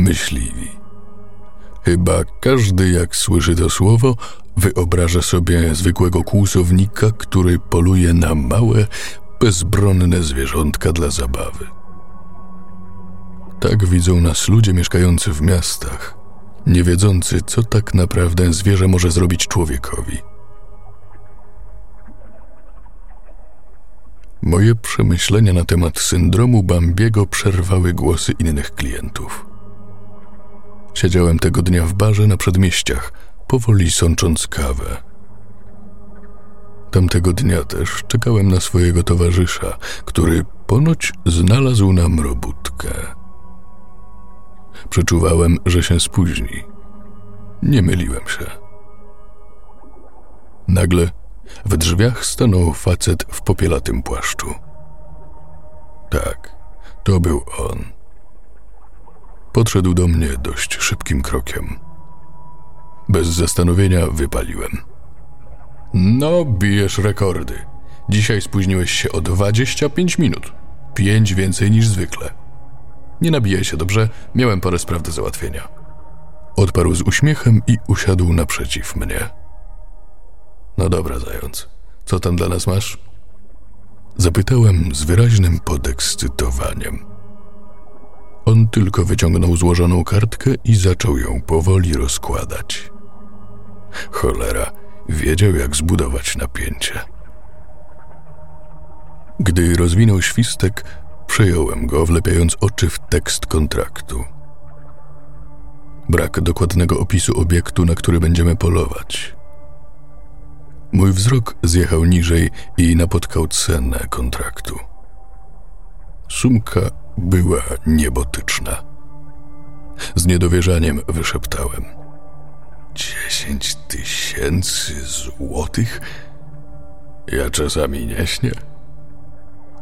myśliwi. Chyba każdy, jak słyszy to słowo, wyobraża sobie zwykłego kłusownika, który poluje na małe, bezbronne zwierzątka dla zabawy. Tak widzą nas ludzie mieszkający w miastach, nie wiedzący, co tak naprawdę zwierzę może zrobić człowiekowi. Moje przemyślenia na temat syndromu Bambiego przerwały głosy innych klientów. Siedziałem tego dnia w barze na przedmieściach, powoli sącząc kawę. Tamtego dnia też czekałem na swojego towarzysza, który ponoć znalazł nam robótkę. Przeczuwałem, że się spóźni. Nie myliłem się. Nagle w drzwiach stanął facet w popielatym płaszczu. Tak, to był on. Podszedł do mnie dość szybkim krokiem. Bez zastanowienia wypaliłem. No, bijesz rekordy. Dzisiaj spóźniłeś się o 25 minut. Pięć więcej niż zwykle. Nie nabijaj się dobrze, miałem parę spraw do załatwienia. Odparł z uśmiechem i usiadł naprzeciw mnie. No dobra, zając. Co tam dla nas masz? Zapytałem z wyraźnym podekscytowaniem. On tylko wyciągnął złożoną kartkę i zaczął ją powoli rozkładać. Cholera, wiedział jak zbudować napięcie. Gdy rozwinął świstek, przejąłem go, wlepiając oczy w tekst kontraktu. Brak dokładnego opisu obiektu, na który będziemy polować. Mój wzrok zjechał niżej i napotkał cenę kontraktu. Sumka była niebotyczna. Z niedowierzaniem wyszeptałem. Dziesięć tysięcy złotych? Ja czasami nie śnię.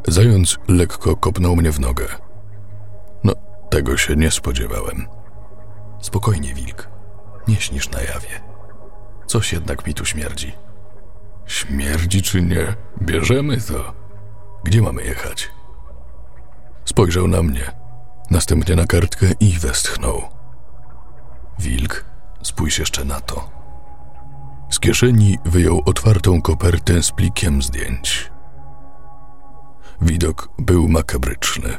Zając lekko kopnął mnie w nogę. No, tego się nie spodziewałem. Spokojnie, wilk. Nie śnisz na jawie. Coś jednak mi tu śmierdzi. Śmierdzi czy nie? Bierzemy to. Gdzie mamy jechać? Spojrzał na mnie, następnie na kartkę i westchnął. Wilk, spójrz jeszcze na to. Z kieszeni wyjął otwartą kopertę z plikiem zdjęć. Widok był makabryczny.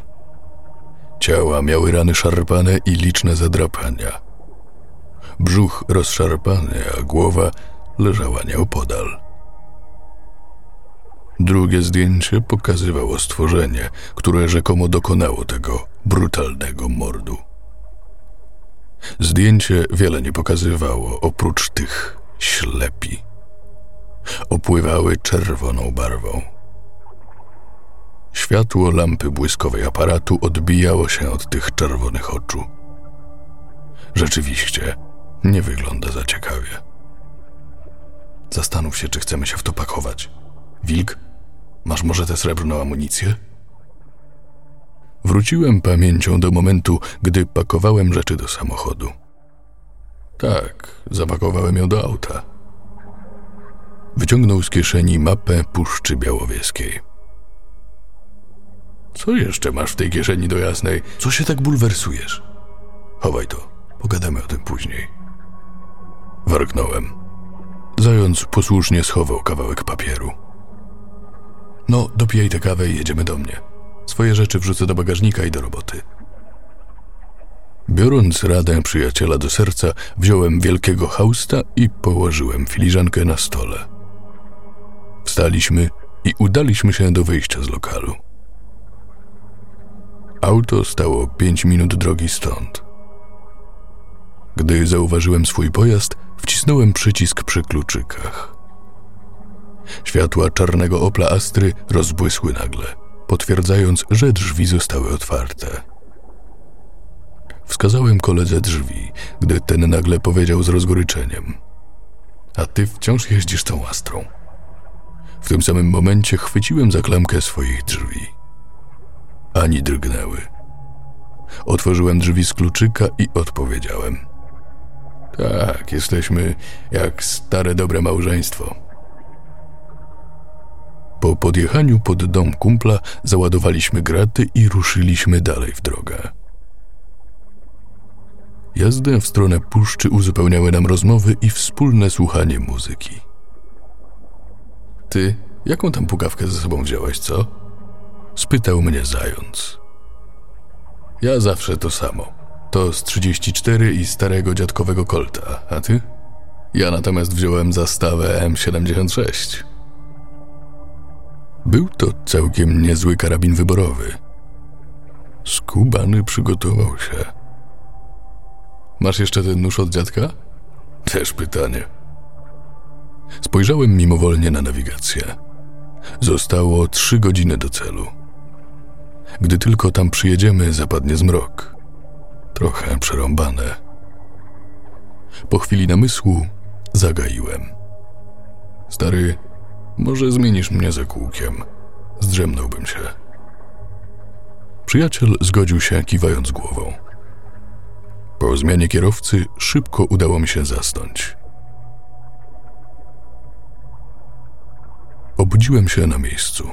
Ciała miały rany szarpane i liczne zadrapania. Brzuch rozszarpany, a głowa leżała nieopodal. Drugie zdjęcie pokazywało stworzenie, które rzekomo dokonało tego brutalnego mordu. Zdjęcie wiele nie pokazywało, oprócz tych ślepi. Opływały czerwoną barwą. Światło lampy błyskowej aparatu odbijało się od tych czerwonych oczu. Rzeczywiście, nie wygląda za ciekawie. Zastanów się, czy chcemy się w to pakować. Wilk Masz może tę srebrną amunicję? Wróciłem pamięcią do momentu, gdy pakowałem rzeczy do samochodu. Tak, zapakowałem ją do auta. Wyciągnął z kieszeni mapę Puszczy Białowieskiej. Co jeszcze masz w tej kieszeni do jasnej? Co się tak bulwersujesz? Chowaj to, pogadamy o tym później. Warknąłem. Zając posłusznie schował kawałek papieru. No, dopijaj tę kawę i jedziemy do mnie. Swoje rzeczy wrzucę do bagażnika i do roboty. Biorąc radę przyjaciela do serca, wziąłem wielkiego hausta i położyłem filiżankę na stole. Wstaliśmy i udaliśmy się do wyjścia z lokalu. Auto stało pięć minut drogi stąd. Gdy zauważyłem swój pojazd, wcisnąłem przycisk przy kluczykach. Światła czarnego Opla Astry rozbłysły nagle, potwierdzając, że drzwi zostały otwarte. Wskazałem koledze drzwi, gdy ten nagle powiedział z rozgoryczeniem: A ty wciąż jeździsz tą Astrą. W tym samym momencie chwyciłem za klamkę swoich drzwi. Ani drgnęły. Otworzyłem drzwi z kluczyka i odpowiedziałem: Tak, jesteśmy jak stare dobre małżeństwo. Po podjechaniu pod dom kumpla załadowaliśmy graty i ruszyliśmy dalej w drogę. Jazdę w stronę puszczy uzupełniały nam rozmowy i wspólne słuchanie muzyki. Ty, jaką tam pukawkę ze sobą wziąłeś, co? Spytał mnie zając. Ja zawsze to samo. To z 34 i starego dziadkowego kolta, a ty? Ja natomiast wziąłem zastawę M76. Był to całkiem niezły karabin wyborowy. Skubany przygotował się. Masz jeszcze ten nóż od dziadka? Też pytanie. Spojrzałem mimowolnie na nawigację. Zostało trzy godziny do celu. Gdy tylko tam przyjedziemy, zapadnie zmrok. Trochę przerąbane. Po chwili namysłu zagaiłem. Stary, może zmienisz mnie za kółkiem. Zdrzemnąłbym się. Przyjaciel zgodził się, kiwając głową. Po zmianie kierowcy szybko udało mi się zasnąć. Obudziłem się na miejscu.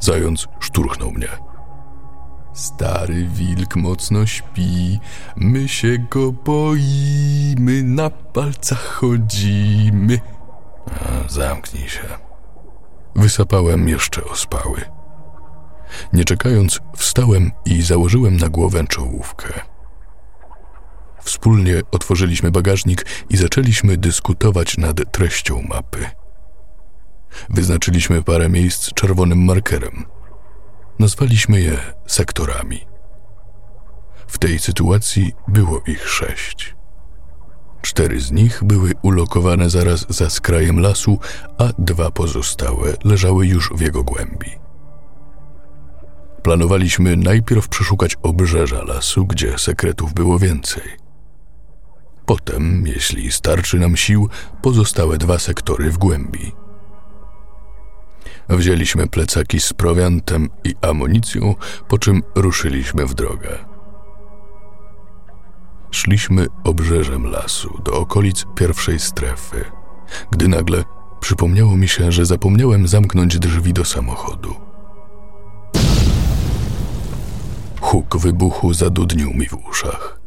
Zając szturchnął mnie. Stary wilk mocno śpi, my się go boimy, na palcach chodzimy. A, zamknij się. Wysapałem jeszcze ospały. Nie czekając, wstałem i założyłem na głowę czołówkę. Wspólnie otworzyliśmy bagażnik i zaczęliśmy dyskutować nad treścią mapy. Wyznaczyliśmy parę miejsc czerwonym markerem. Nazwaliśmy je sektorami. W tej sytuacji było ich sześć. Cztery z nich były ulokowane zaraz za skrajem lasu, a dwa pozostałe leżały już w jego głębi. Planowaliśmy najpierw przeszukać obrzeża lasu, gdzie sekretów było więcej. Potem, jeśli starczy nam sił, pozostałe dwa sektory w głębi. Wzięliśmy plecaki z prowiantem i amunicją, po czym ruszyliśmy w drogę. Szliśmy obrzeżem lasu do okolic pierwszej strefy, gdy nagle przypomniało mi się, że zapomniałem zamknąć drzwi do samochodu. Huk wybuchu zadudnił mi w uszach.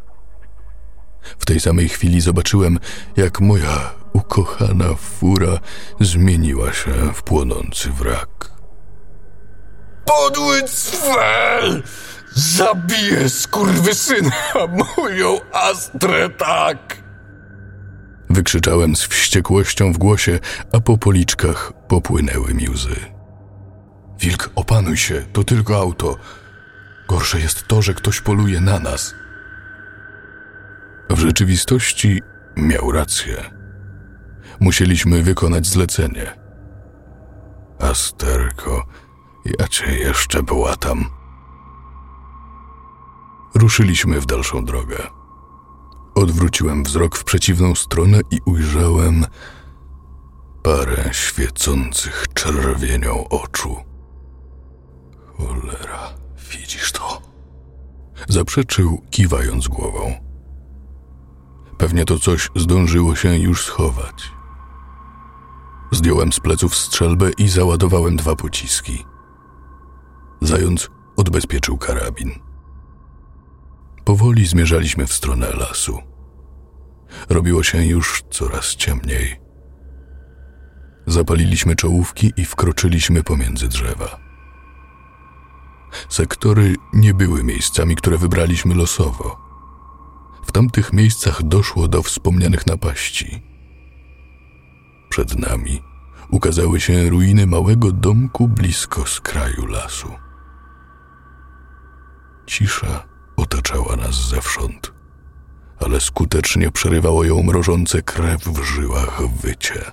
W tej samej chwili zobaczyłem, jak moja ukochana fura zmieniła się w płonący wrak. Podły cwel! Zabiję skurwysyna moją Astrę tak! Wykrzyczałem z wściekłością w głosie, a po policzkach popłynęły mi łzy. Wilk, opanuj się, to tylko auto. Gorsze jest to, że ktoś poluje na nas. W rzeczywistości miał rację. Musieliśmy wykonać zlecenie. Asterko, ja cię jeszcze błatam. Ruszyliśmy w dalszą drogę. Odwróciłem wzrok w przeciwną stronę i ujrzałem parę świecących czerwienią oczu. Cholera, widzisz to? Zaprzeczył, kiwając głową. Pewnie to coś zdążyło się już schować. Zdjąłem z pleców strzelbę i załadowałem dwa pociski. Zając odbezpieczył karabin. Powoli zmierzaliśmy w stronę lasu. Robiło się już coraz ciemniej. Zapaliliśmy czołówki i wkroczyliśmy pomiędzy drzewa. Sektory nie były miejscami, które wybraliśmy losowo. W tamtych miejscach doszło do wspomnianych napaści. Przed nami ukazały się ruiny małego domku blisko skraju lasu. Cisza otaczała nas zewsząd, ale skutecznie przerywało ją mrożące krew w żyłach wycie.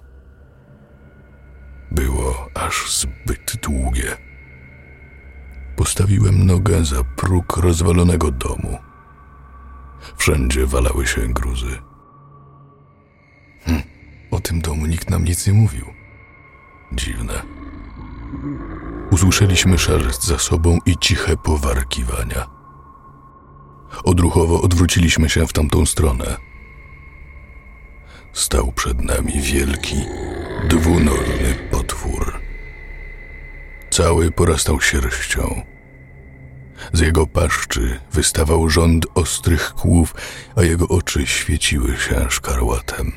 Było aż zbyt długie. Postawiłem nogę za próg rozwalonego domu. Wszędzie walały się gruzy. Hm, o tym domu nikt nam nic nie mówił. Dziwne. Usłyszeliśmy szelest za sobą i ciche powarkiwania. Odruchowo odwróciliśmy się w tamtą stronę. Stał przed nami wielki, dwunożny potwór. Cały porastał sierścią. Z jego paszczy wystawał rząd ostrych kłów, a jego oczy świeciły się szkarłatem.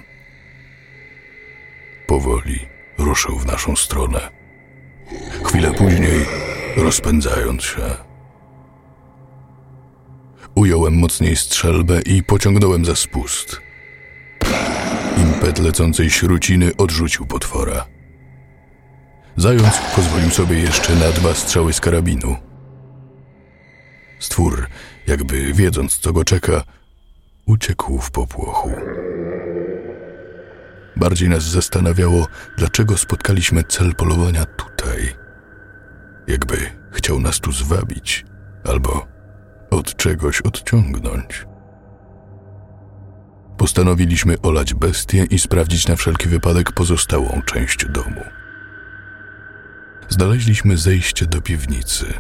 Powoli ruszył w naszą stronę. Chwilę później rozpędzając się. Ująłem mocniej strzelbę i pociągnąłem za spust. Impet lecącej śruciny odrzucił potwora. Zając pozwolił sobie jeszcze na dwa strzały z karabinu. Stwór, jakby wiedząc, co go czeka, uciekł w popłochu. Bardziej nas zastanawiało, dlaczego spotkaliśmy cel polowania tutaj. Jakby chciał nas tu zwabić, albo od czegoś odciągnąć. Postanowiliśmy olać bestię i sprawdzić na wszelki wypadek pozostałą część domu. Znaleźliśmy zejście do piwnicy.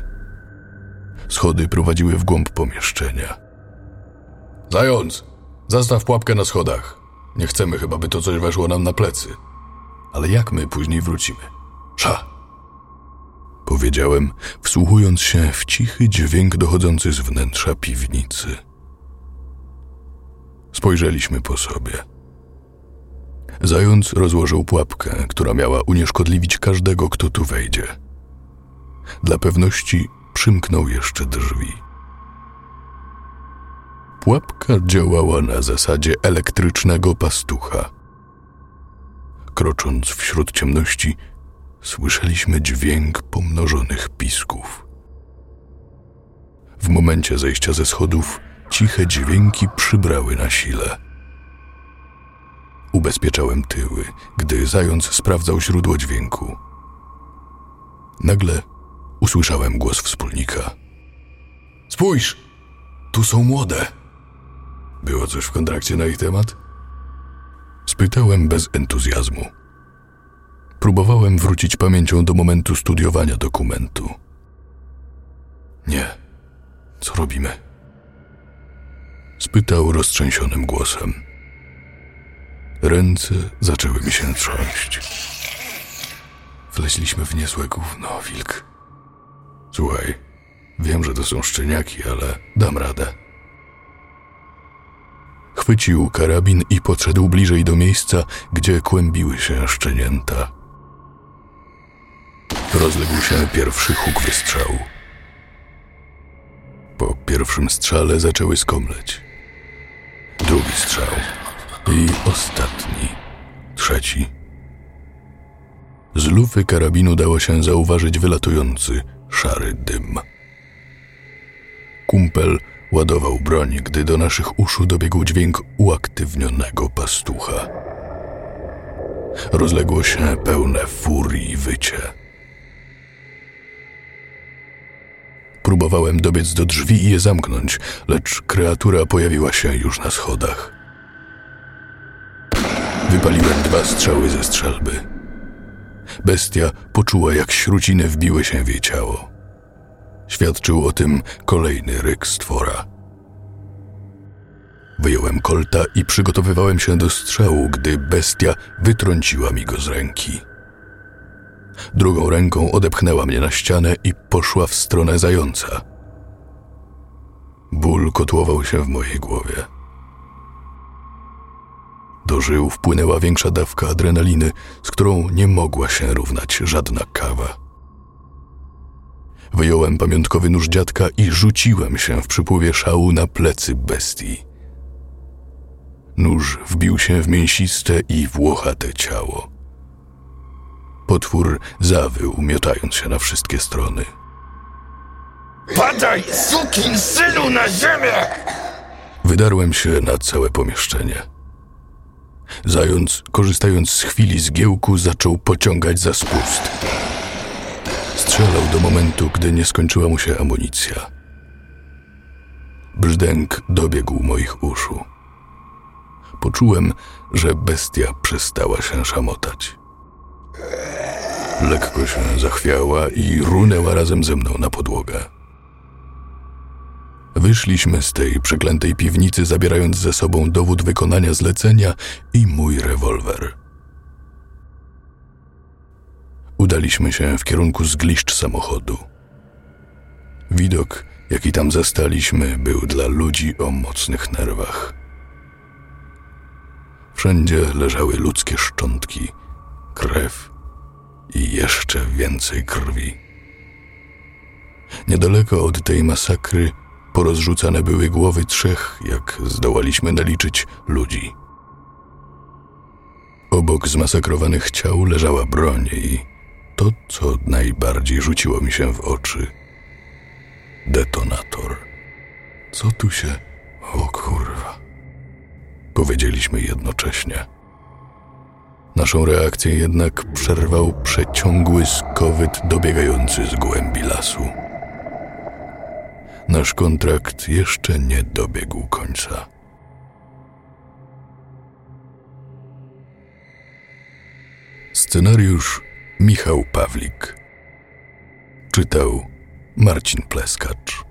Schody prowadziły w głąb pomieszczenia. Zając, zastaw pułapkę na schodach. Nie chcemy chyba, by to coś weszło nam na plecy. Ale jak my później wrócimy? Sza! Powiedziałem, wsłuchując się w cichy dźwięk dochodzący z wnętrza piwnicy. Spojrzeliśmy po sobie. Zając rozłożył pułapkę, która miała unieszkodliwić każdego, kto tu wejdzie. Dla pewności przymknął jeszcze drzwi. Pułapka działała na zasadzie elektrycznego pastucha. Krocząc wśród ciemności, słyszeliśmy dźwięk pomnożonych pisków. W momencie zejścia ze schodów ciche dźwięki przybrały na sile. Ubezpieczałem tyły, gdy zając sprawdzał źródło dźwięku. Nagle usłyszałem głos wspólnika. Spójrz, tu są młode. Było coś w kontrakcie na ich temat? Spytałem bez entuzjazmu. Próbowałem wrócić pamięcią do momentu studiowania dokumentu. Nie. Co robimy? Spytał roztrzęsionym głosem. Ręce zaczęły mi się trząść. Wleźliśmy w niezłe gówno, wilk. Słuchaj, wiem, że to są szczeniaki, ale dam radę. Chwycił karabin i podszedł bliżej do miejsca, gdzie kłębiły się szczenięta. Rozległ się pierwszy huk wystrzału. Po pierwszym strzale zaczęły skomleć. Drugi strzał. I ostatni. Trzeci. Z lufy karabinu dało się zauważyć wylatujący, szary dym. Kumpel ładował broń, gdy do naszych uszu dobiegł dźwięk uaktywnionego pastucha. Rozległo się pełne furii wycie. Próbowałem dobiec do drzwi i je zamknąć, lecz kreatura pojawiła się już na schodach. Wypaliłem dwa strzały ze strzelby. Bestia poczuła, jak śruciny wbiły się w jej ciało. Świadczył o tym kolejny ryk stwora. Wyjąłem kolta i przygotowywałem się do strzału, gdy bestia wytrąciła mi go z ręki. Drugą ręką odepchnęła mnie na ścianę i poszła w stronę zająca. Ból kotłował się w mojej głowie. Do żył wpłynęła większa dawka adrenaliny, z którą nie mogła się równać żadna kawa. Wyjąłem pamiątkowy nóż dziadka i rzuciłem się w przypływie szału na plecy bestii. Nóż wbił się w mięsiste i włochate ciało. Potwór zawył, miotając się na wszystkie strony. Padaj, sukin synu, na ziemię! Wydarłem się na całe pomieszczenie. Zając, korzystając z chwili zgiełku, zaczął pociągać za spust. Strzelał do momentu, gdy nie skończyła mu się amunicja. Brzdęk dobiegł moich uszu. Poczułem, że bestia przestała się szamotać. Lekko się zachwiała i runęła razem ze mną na podłogę. Wyszliśmy z tej przeklętej piwnicy, zabierając ze sobą dowód wykonania zlecenia i mój rewolwer. Udaliśmy się w kierunku zgliszcz samochodu. Widok jaki tam zastaliśmy, był dla ludzi o mocnych nerwach. Wszędzie leżały ludzkie szczątki, krew i jeszcze więcej krwi. Niedaleko od tej masakry porozrzucane były głowy trzech, jak zdołaliśmy naliczyć, ludzi. Obok zmasakrowanych ciał leżała broń i to, co najbardziej rzuciło mi się w oczy detonator. Co tu się. O kurwa. Powiedzieliśmy jednocześnie. Naszą reakcję jednak przerwał przeciągły skowyt dobiegający z głębi lasu. Nasz kontrakt jeszcze nie dobiegł końca. Scenariusz Michał Pawlik. Czytał Marcin Pleskacz.